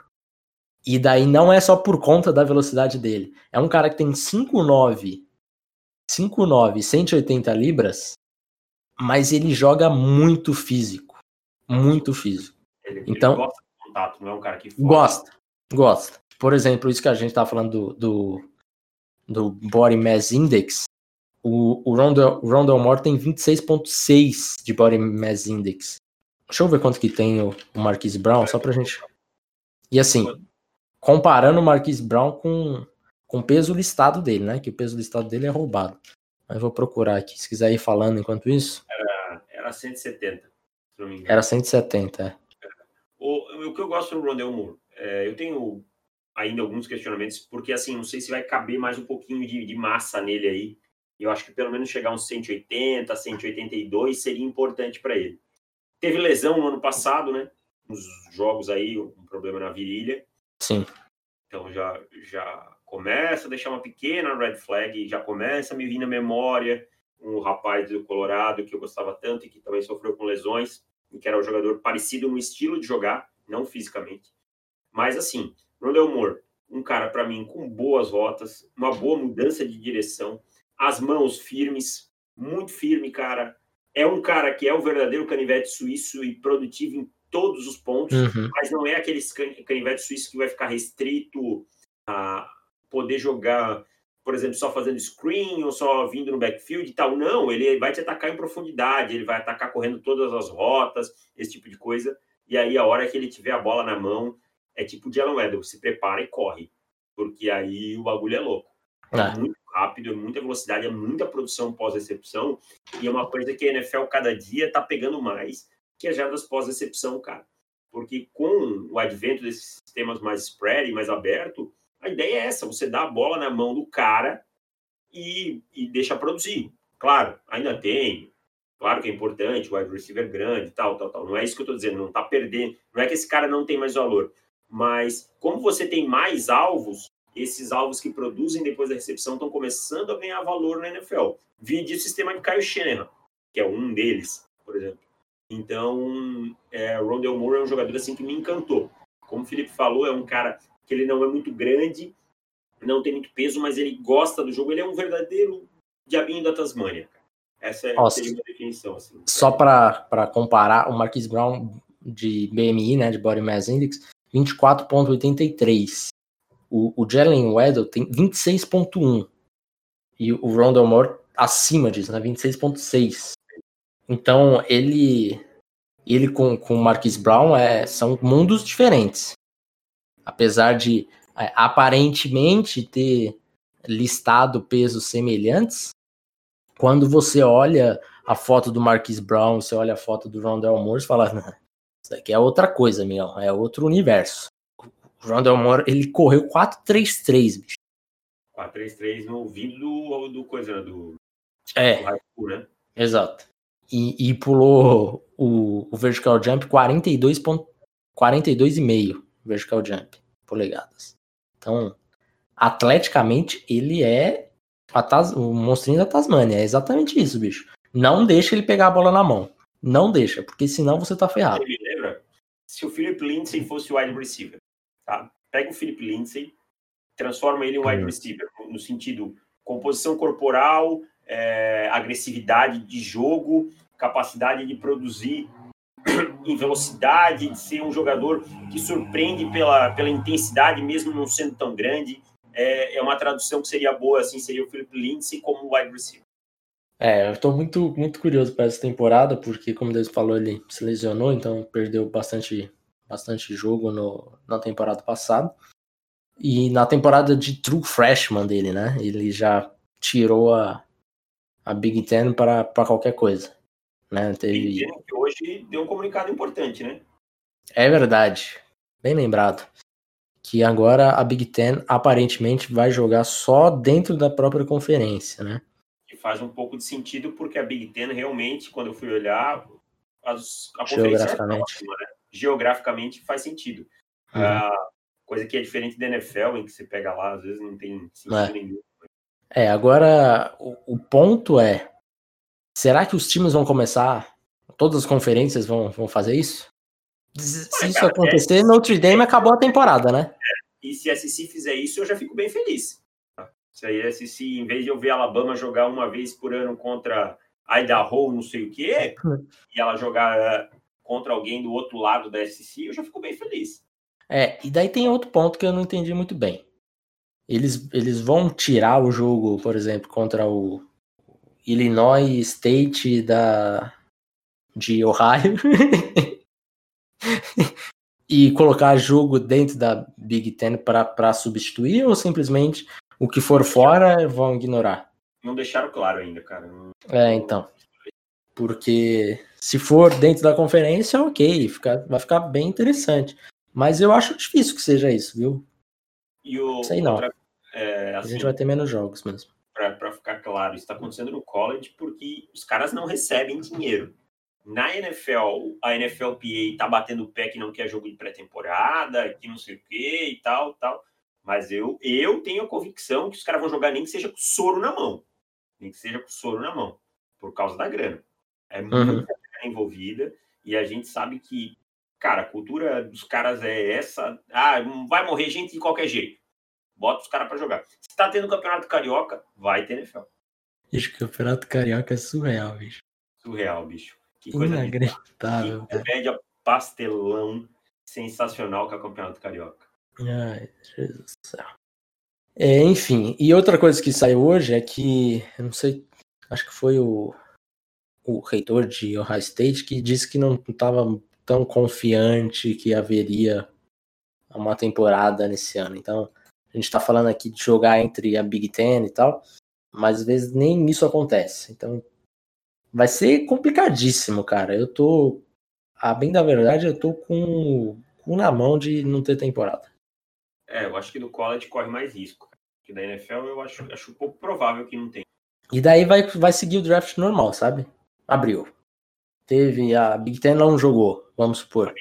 E daí não é só por conta da velocidade dele. É um cara que tem 5'9", 5'9", 180 libras, mas ele joga muito físico. Muito físico. Ele, então, ele gosta de contato, não é um cara que... Gosta, gosta. Por exemplo, isso que a gente tá falando do, do, do Body Mass Index, o, o, Rondell, o Rondell Moore tem 26.6 de Body Mass Index. Deixa eu ver quanto que tem o, o Marquise Brown, só pra gente... E assim, comparando o Marquise Brown com, com o peso listado dele, né? Que o peso listado dele é roubado. Mas vou procurar aqui, se quiser ir falando enquanto isso. Era, era 170, se não me engano. Era 170, é. O, o que eu gosto do Rondell Moore, é, eu tenho ainda alguns questionamentos, porque assim, não sei se vai caber mais um pouquinho de, de massa nele aí. Eu acho que pelo menos chegar uns 180, 182 seria importante para ele. Teve lesão no ano passado, né? Nos jogos aí, um problema na virilha. Sim. Então já, já começa a deixar uma pequena red flag, já começa a me vir na memória um rapaz do Colorado que eu gostava tanto e que também sofreu com lesões, e que era um jogador parecido no estilo de jogar, não fisicamente. Mas assim, Rondell Moore, um cara para mim com boas rotas, uma boa mudança de direção, as mãos firmes, muito firme, cara. É um cara que é o verdadeiro canivete suíço e produtivo em todos os pontos, uhum. mas não é aquele canivete suíço que vai ficar restrito a poder jogar, por exemplo, só fazendo screen ou só vindo no backfield e tal. Não, ele vai te atacar em profundidade, ele vai atacar correndo todas as rotas, esse tipo de coisa. E aí, a hora que ele tiver a bola na mão, é tipo o Jalen Weddle, se prepara e corre, porque aí o bagulho é louco. É, é muito rápido, é muita velocidade, é muita produção pós-recepção, e é uma coisa que a NFL cada dia tá pegando mais, que é jardas pós-recepção, cara. Porque com o advento desses sistemas mais spread mais aberto, a ideia é essa: você dá a bola na mão do cara e, e deixa produzir. Claro, ainda tem. Claro que é importante, o wide receiver grande, tal, tal, tal. Não é isso que eu tô dizendo, não tá perdendo. Não é que esse cara não tem mais valor. Mas como você tem mais alvos, esses alvos que produzem depois da recepção estão começando a ganhar valor na NFL. Vide o sistema de Kyle Shanahan, que é um deles, por exemplo. Então, é, o Rondell Moore é um jogador assim que me encantou. Como o Felipe falou, é um cara que ele não é muito grande, não tem muito peso, mas ele gosta do jogo. Ele é um verdadeiro diabinho da Tasmânia. Essa é Nossa. uma definição. Assim. Só para comparar, o Marquis Brown de BMI, né, de Body Mass Index, 24,83. O, o Jalen Weddle tem 26,1. E o Rondell Moore acima disso, né, 26,6. Então, ele ele com, com o Marquis Brown é, são mundos diferentes. Apesar de é, aparentemente ter listado pesos semelhantes, quando você olha a foto do Marquis Brown, você olha a foto do Rondell Moore, você fala, isso aqui é outra coisa, meu, é outro universo. O Rondell Moore, ele correu 4-3-3, bicho. 4-3-3 no ouvido do, do coisa, do... É, do né? exato. E, e pulou o, o, vertical jump 42,5 42 vertical jump polegadas. Então, atleticamente, ele é Tas, o monstrinho da Tasmania. É exatamente isso, bicho. Não deixa ele pegar a bola na mão. Não deixa, porque senão você tá ferrado. Ele lembra? Se o Philip Lindsay fosse o wide receiver, tá? Pega o Philip Lindsay, transforma ele em wide uhum. receiver, no sentido composição corporal, é, agressividade de jogo, capacidade de produzir em velocidade, de ser um jogador que surpreende pela, pela intensidade, mesmo não sendo tão grande é, é uma tradução que seria boa, assim, seria o Philip Lindsay como wide receiver. É, eu estou muito, muito curioso para essa temporada, porque, como Deus falou, ele se lesionou, então perdeu bastante, bastante jogo no, na temporada passada. E na temporada de True Freshman dele, né? Ele já tirou a, a Big Ten para qualquer coisa. Né? Teve... Big Ten que hoje deu um comunicado importante, né? É verdade. Bem lembrado que agora a Big Ten aparentemente vai jogar só dentro da própria conferência, né? Que faz um pouco de sentido porque a Big Ten realmente, quando eu fui olhar, as, a geograficamente. É próxima, né? geograficamente faz sentido. Uhum. Uh, coisa que é diferente da NFL, em que você pega lá, às vezes não tem sentido é. nenhum. É, agora o, o ponto é, será que os times vão começar, todas as conferências vão, vão fazer isso? Se isso acontecer, Notre Dame acabou a temporada, né? E se a SEC fizer isso, eu já fico bem feliz. Se a SEC, em vez de eu ver a Alabama jogar uma vez por ano contra Idaho, não sei o quê, e ela jogar contra alguém do outro lado da SEC, eu já fico bem feliz. É, e daí tem outro ponto que eu não entendi muito bem. Eles, eles vão tirar o jogo, por exemplo, contra o Illinois State da de Ohio e colocar jogo dentro da Big Ten para substituir ou simplesmente o que for fora vão ignorar? Não deixaram claro ainda, cara. É, então. Porque se for dentro da conferência, ok, fica, vai ficar bem interessante. Mas eu acho difícil que seja isso, viu? E o, Sei não. Outra, é, assim, a gente vai ter menos jogos mesmo. Para ficar claro, isso está acontecendo no college porque os caras não recebem dinheiro. Na NFL, a NFLPA tá batendo o pé que não quer jogo de pré-temporada, que não sei o que e tal, tal. Mas eu, eu tenho a convicção que os caras vão jogar nem que seja com soro na mão. Nem que seja com soro na mão. Por causa da grana. É uhum. muita grana envolvida. E a gente sabe que, cara, a cultura dos caras é essa. Ah, vai morrer gente de qualquer jeito. Bota os caras para jogar. Se tá tendo campeonato carioca, vai ter NFL. Bicho, campeonato carioca é surreal, bicho. Surreal, bicho. Que coisa inacreditável. Que média pastelão sensacional que é o Campeonato Carioca. Ai, Jesus do céu. É, enfim, e outra coisa que saiu hoje é que, eu não sei, acho que foi o, o reitor de Ohio State que disse que não estava tão confiante que haveria uma temporada nesse ano. Então, a gente está falando aqui de jogar entre a Big Ten e tal, mas às vezes nem isso acontece. Então, vai ser complicadíssimo, cara. Eu tô, a bem da verdade, eu tô com, com na mão de não ter temporada. É, eu acho que no college corre mais risco. Que da NFL eu acho, acho pouco provável que não tenha. E daí vai, vai seguir o draft normal, sabe? Abriu. Teve a Big Ten não jogou, vamos supor.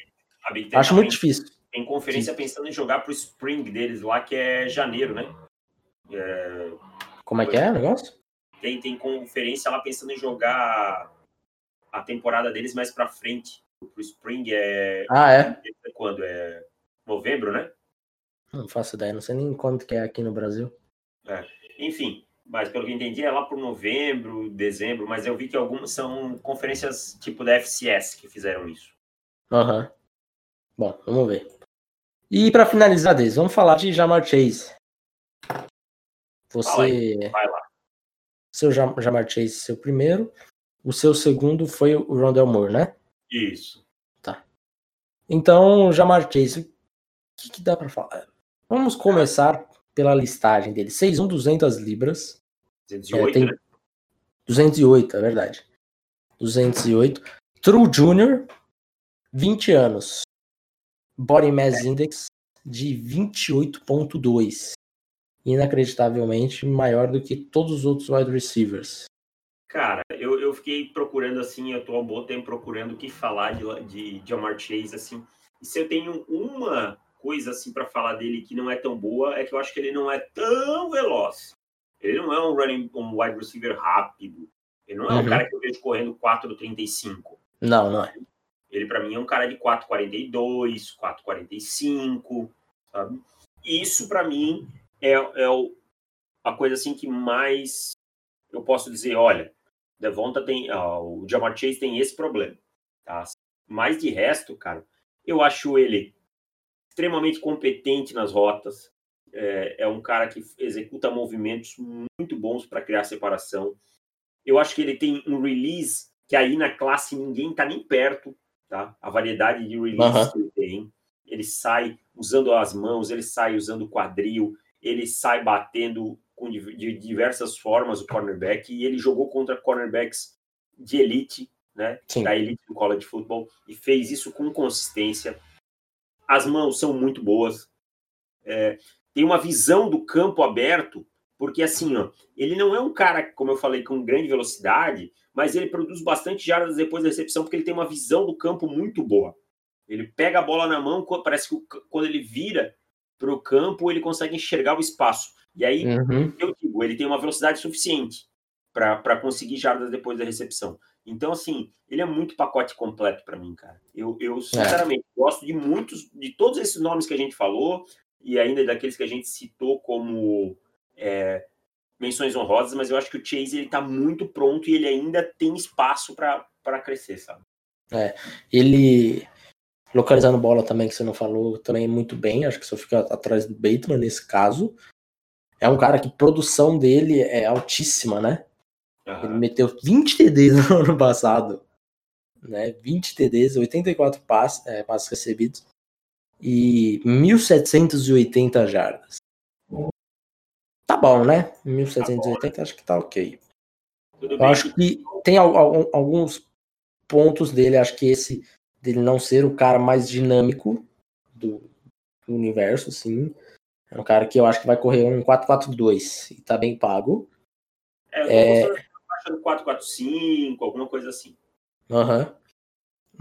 Acho muito difícil. Tem conferência Sim. pensando em jogar pro Spring deles lá, que é janeiro, né? É... Como é que é o negócio? Tem, tem conferência lá pensando em jogar a temporada deles mais pra frente. Pro Spring é. Ah, é? Quando? É novembro, né? Não faço ideia, não sei nem quanto que é aqui no Brasil. É. Enfim, mas pelo que eu entendi é lá por novembro, dezembro, mas eu vi que algumas são conferências tipo da FCS que fizeram isso. Aham. Uhum. Bom, vamos ver. E para finalizar, Deis, vamos falar de Jamar Chase. Você. Vai lá. Seu Jamar Chase, seu primeiro. O seu segundo foi o Rondell Moore, né? Isso. Tá. Então, Jamar Chase, o que, que dá para falar? Vamos começar pela listagem dele. 6'1", 200 libras. 208, é, tem... né? 208, é verdade. 208. True Junior, 20 anos. Body Mass é. Index de 28.2. Inacreditavelmente maior do que todos os outros wide receivers. Cara, eu, eu fiquei procurando assim, eu tô há um bom tempo procurando o que falar de, de, de Omar Chase, assim. E se eu tenho uma coisa assim para falar dele que não é tão boa, é que eu acho que ele não é tão veloz. Ele não é um running, um wide receiver rápido. Ele não é uhum. um cara que eu vejo correndo 4,35. Não, não é. Ele, para mim, é um cara de 4,42, 4,45, sabe? Isso, para mim, é, é o, a coisa assim que mais eu posso dizer, olha, Devonta tem, ó, o Jamar Chase tem esse problema, tá? Mas de resto, cara, eu acho ele extremamente competente nas rotas, é, é um cara que executa movimentos muito bons para criar separação. Eu acho que ele tem um release que aí na classe ninguém está nem perto, tá? A variedade de releases uhum. que ele tem. Ele sai usando as mãos, ele sai usando o quadril, ele sai batendo com, de diversas formas o cornerback e ele jogou contra cornerbacks de elite, né? Sim. Da elite do college football e fez isso com consistência. As mãos são muito boas. É, tem uma visão do campo aberto, porque assim, ó, ele não é um cara, como eu falei, com grande velocidade, mas ele produz bastante jardas depois da recepção, porque ele tem uma visão do campo muito boa. Ele pega a bola na mão, parece que quando ele vira para o campo, ele consegue enxergar o espaço. E aí, uhum. eu digo, ele tem uma velocidade suficiente para conseguir jardas depois da recepção. Então, assim, ele é muito pacote completo para mim, cara. Eu, eu sinceramente, é. gosto de muitos, de todos esses nomes que a gente falou, e ainda daqueles que a gente citou como é, menções honrosas, mas eu acho que o Chase ele tá muito pronto e ele ainda tem espaço para crescer, sabe? É, ele localizando bola também, que você não falou, também muito bem, acho que só fica atrás do Bateman nesse caso. É um cara que produção dele é altíssima, né? Uhum. Ele meteu 20 TDs no ano passado, né? 20 TDs, 84 passes, é, passes recebidos e 1.780 jardas. Tá bom, né? 1780 acho que tá ok. Tudo Eu bem. acho que tem alguns pontos dele, acho que esse dele não ser o cara mais dinâmico do, do universo, assim. É um cara que eu acho que vai correr um 4-4-2 e tá bem pago. É, eu é... achando 4-4-5, alguma coisa assim. Aham.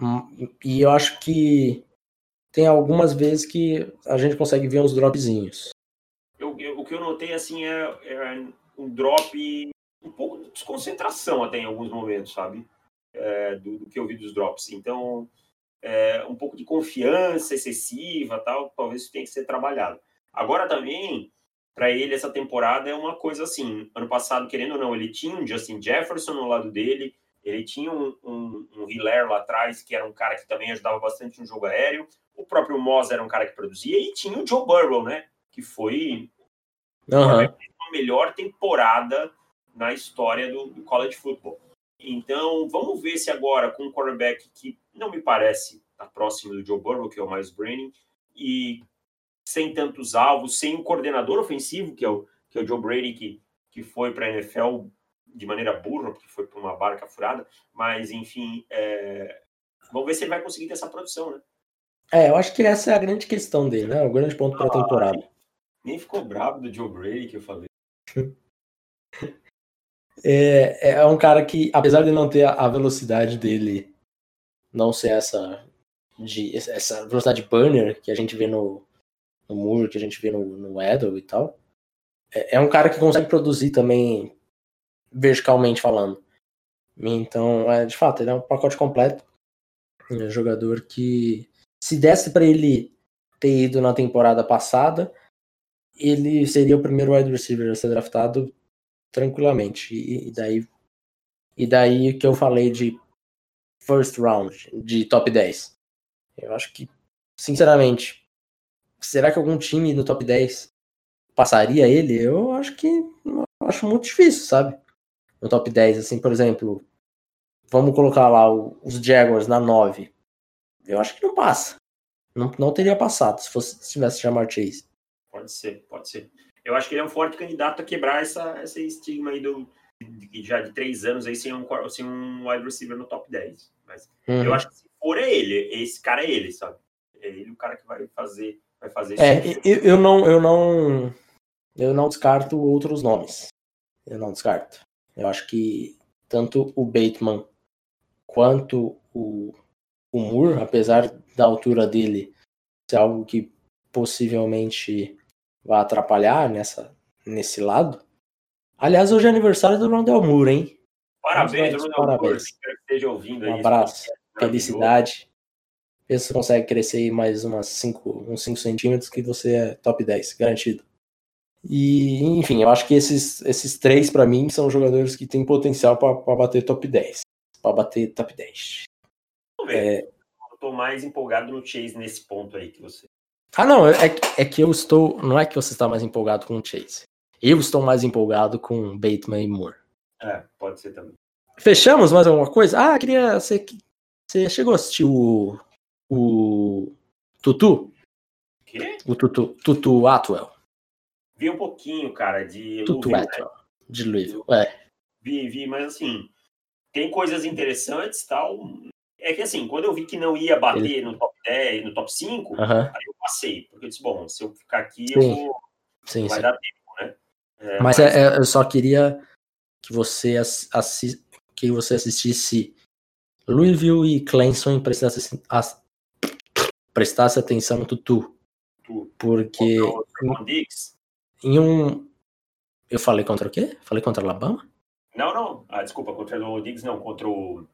Uhum. E eu acho que tem algumas vezes que a gente consegue ver uns dropzinhos eu, eu, o que eu notei assim é, é, um drop, um pouco de desconcentração até em alguns momentos, sabe? É, do, do, que eu vi dos drops. Então, é, um pouco de confiança excessiva, tal, talvez tenha que ser trabalhado. Agora também, para ele essa temporada é uma coisa assim. Ano passado, querendo ou não, ele tinha um Justin Jefferson no lado dele, ele tinha um, um, um Hilaire lá atrás, que era um cara que também ajudava bastante no jogo aéreo. O próprio Moss era um cara que produzia, e tinha o Joe Burrow, né? Que foi Uhum. A melhor temporada na história do, do college football. Então, vamos ver se agora, com um quarterback que não me parece tá próximo do Joe Burrow, que é o Miles Brennan, e sem tantos alvos, sem um coordenador ofensivo, que é o, que é o Joe Brady, que, que foi para a NFL de maneira burra, porque foi para uma barca furada, mas enfim, é... vamos ver se ele vai conseguir ter essa produção, né? É, eu acho que essa é a grande questão dele, né? O grande ponto para a ah, temporada. Nem ficou bravo do Joe Brady que eu falei. É, é um cara que, apesar de não ter a velocidade dele, não ser essa de essa velocidade burner que a gente vê no, no Moore, que a gente vê no, no Edel e tal. É, é um cara que consegue produzir também verticalmente falando. Então, é, de fato, ele é um pacote completo. É um jogador que, se desse para ele ter ido na temporada passada, ele seria o primeiro wide receiver a ser draftado tranquilamente. E, e daí e daí que eu falei de first round, de top 10. Eu acho que, sinceramente, será que algum time no top 10 passaria ele? Eu acho que eu acho muito difícil, sabe? No top 10, assim, por exemplo, vamos colocar lá os Jaguars na 9. Eu acho que não passa. Não, não teria passado se fosse se tivesse Jamar Chase. Pode ser, pode ser. Eu acho que ele é um forte candidato a quebrar essa, esse estigma aí do, de, já de três anos aí sem um, sem um wide receiver no top 10. Mas uhum. eu acho que se for é ele, esse cara é ele, sabe? É ele o cara que vai fazer, vai fazer É, eu, eu, não, eu não, eu não descarto outros nomes. Eu não descarto. Eu acho que tanto o Bateman quanto o, o Moore, apesar da altura dele ser algo que possivelmente vai atrapalhar nessa, nesse lado, Aliás, hoje é aniversário do Rondel Moore, hein? Parabéns, Rondel Parabéns. Espero que esteja ouvindo Um abraço, felicidade. Se você consegue crescer mais umas cinco, uns 5 centímetros que você é top 10, garantido. E, enfim, eu acho que esses, esses três, para mim, são jogadores que têm potencial para bater top 10. Para bater top 10. Vamos ver. É... Eu tô mais empolgado no Chase nesse ponto aí que você. Ah, não, é, é que eu estou. Não é que você está mais empolgado com o Chase. Eu estou mais empolgado com Bateman e Moore. É, pode ser também. Fechamos mais alguma coisa? Ah, queria. Você, você chegou a assistir o. O. Tutu? Quê? O Tutu, Tutu Atwell. Vi um pouquinho, cara, de. Tutu Louisville, Atwell. Né? De Louisville, é. Vi, vi, mas assim. Tem coisas interessantes tal. É que assim, quando eu vi que não ia bater Ele... no top 10, no top 5, aí eu passei. Porque eu disse, bom, se eu ficar aqui, sim. eu vou. Sim, vai sim. dar tempo. É, mas, mas... É, eu só queria que você, assi que você assistisse Louisville e Clemson e prestasse, as, prestasse atenção no Tutu. Porque em, em um. Eu falei contra o quê? Falei contra o Alabama? Não, não. Ah, desculpa, contra o Diggs não, contra o.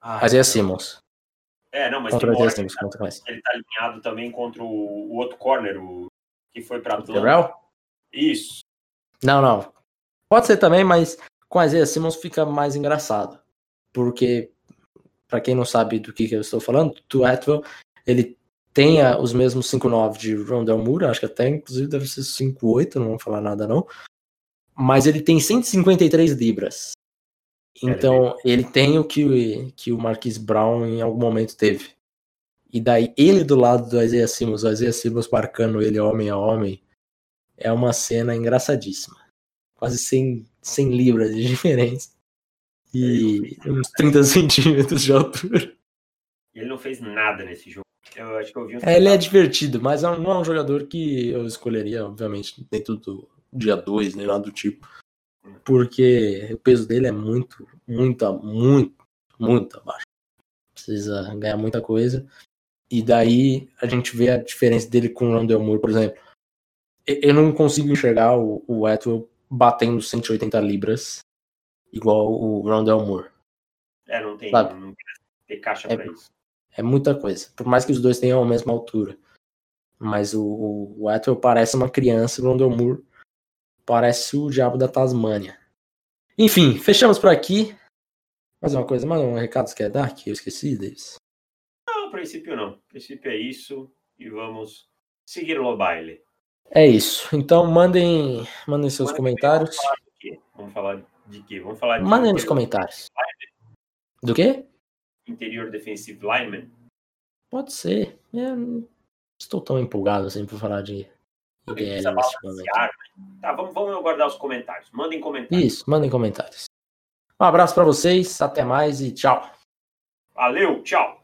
Ah, Isaiah Simmons. É, não, mas contra o Simmons, tá, contra ele tá alinhado também contra o, o outro corner, o que foi para Atlanta. Isso. Não, não. Pode ser também, mas com a Isaiah Simmons fica mais engraçado. Porque, para quem não sabe do que, que eu estou falando, o Atwell, ele tem os mesmos 5'9 de Rondell Moore, acho que até inclusive deve ser 5'8, não vou falar nada não. Mas ele tem 153 libras. Então, ele tem o que, que o Marquis Brown em algum momento teve. E daí, ele do lado do Isaiah Simmons, o Isaiah Simmons marcando ele homem a homem, é uma cena engraçadíssima. Quase 100, 100 libras de diferença. E uns 30 centímetros de altura. Ele não fez nada nesse jogo. Eu acho que eu vi um é, ele é divertido, mas é não é um jogador que eu escolheria, obviamente, dentro do dia 2, nem nada do tipo. Porque o peso dele é muito, muito, muito, muito abaixo. Precisa ganhar muita coisa. E daí a gente vê a diferença dele com o Rondell Moore, por exemplo eu não consigo enxergar o, o Atwell batendo 180 libras igual o Rondell Moore. É, não tem, não tem caixa é, pra isso. É muita coisa. Por mais que os dois tenham a mesma altura. Mas o, o Atwell parece uma criança, o Rondell Moore parece o diabo da Tasmânia. Enfim, fechamos por aqui. Mais uma coisa, mais um recado que quer dar que eu esqueci deles? Não, a princípio não. A princípio é isso e vamos seguir o baile. É isso. Então mandem, mandem seus comentários. Vamos falar de quê? Vamos falar de Mandem nos comentários. Do quê? Interior Defensive Lineman. Pode ser. Eu não estou tão empolgado assim para falar de IDL nesse momento. Tá, vamos, vamos aguardar os comentários. Mandem comentários. Isso, mandem comentários. Um abraço para vocês, até mais e tchau. Valeu, tchau.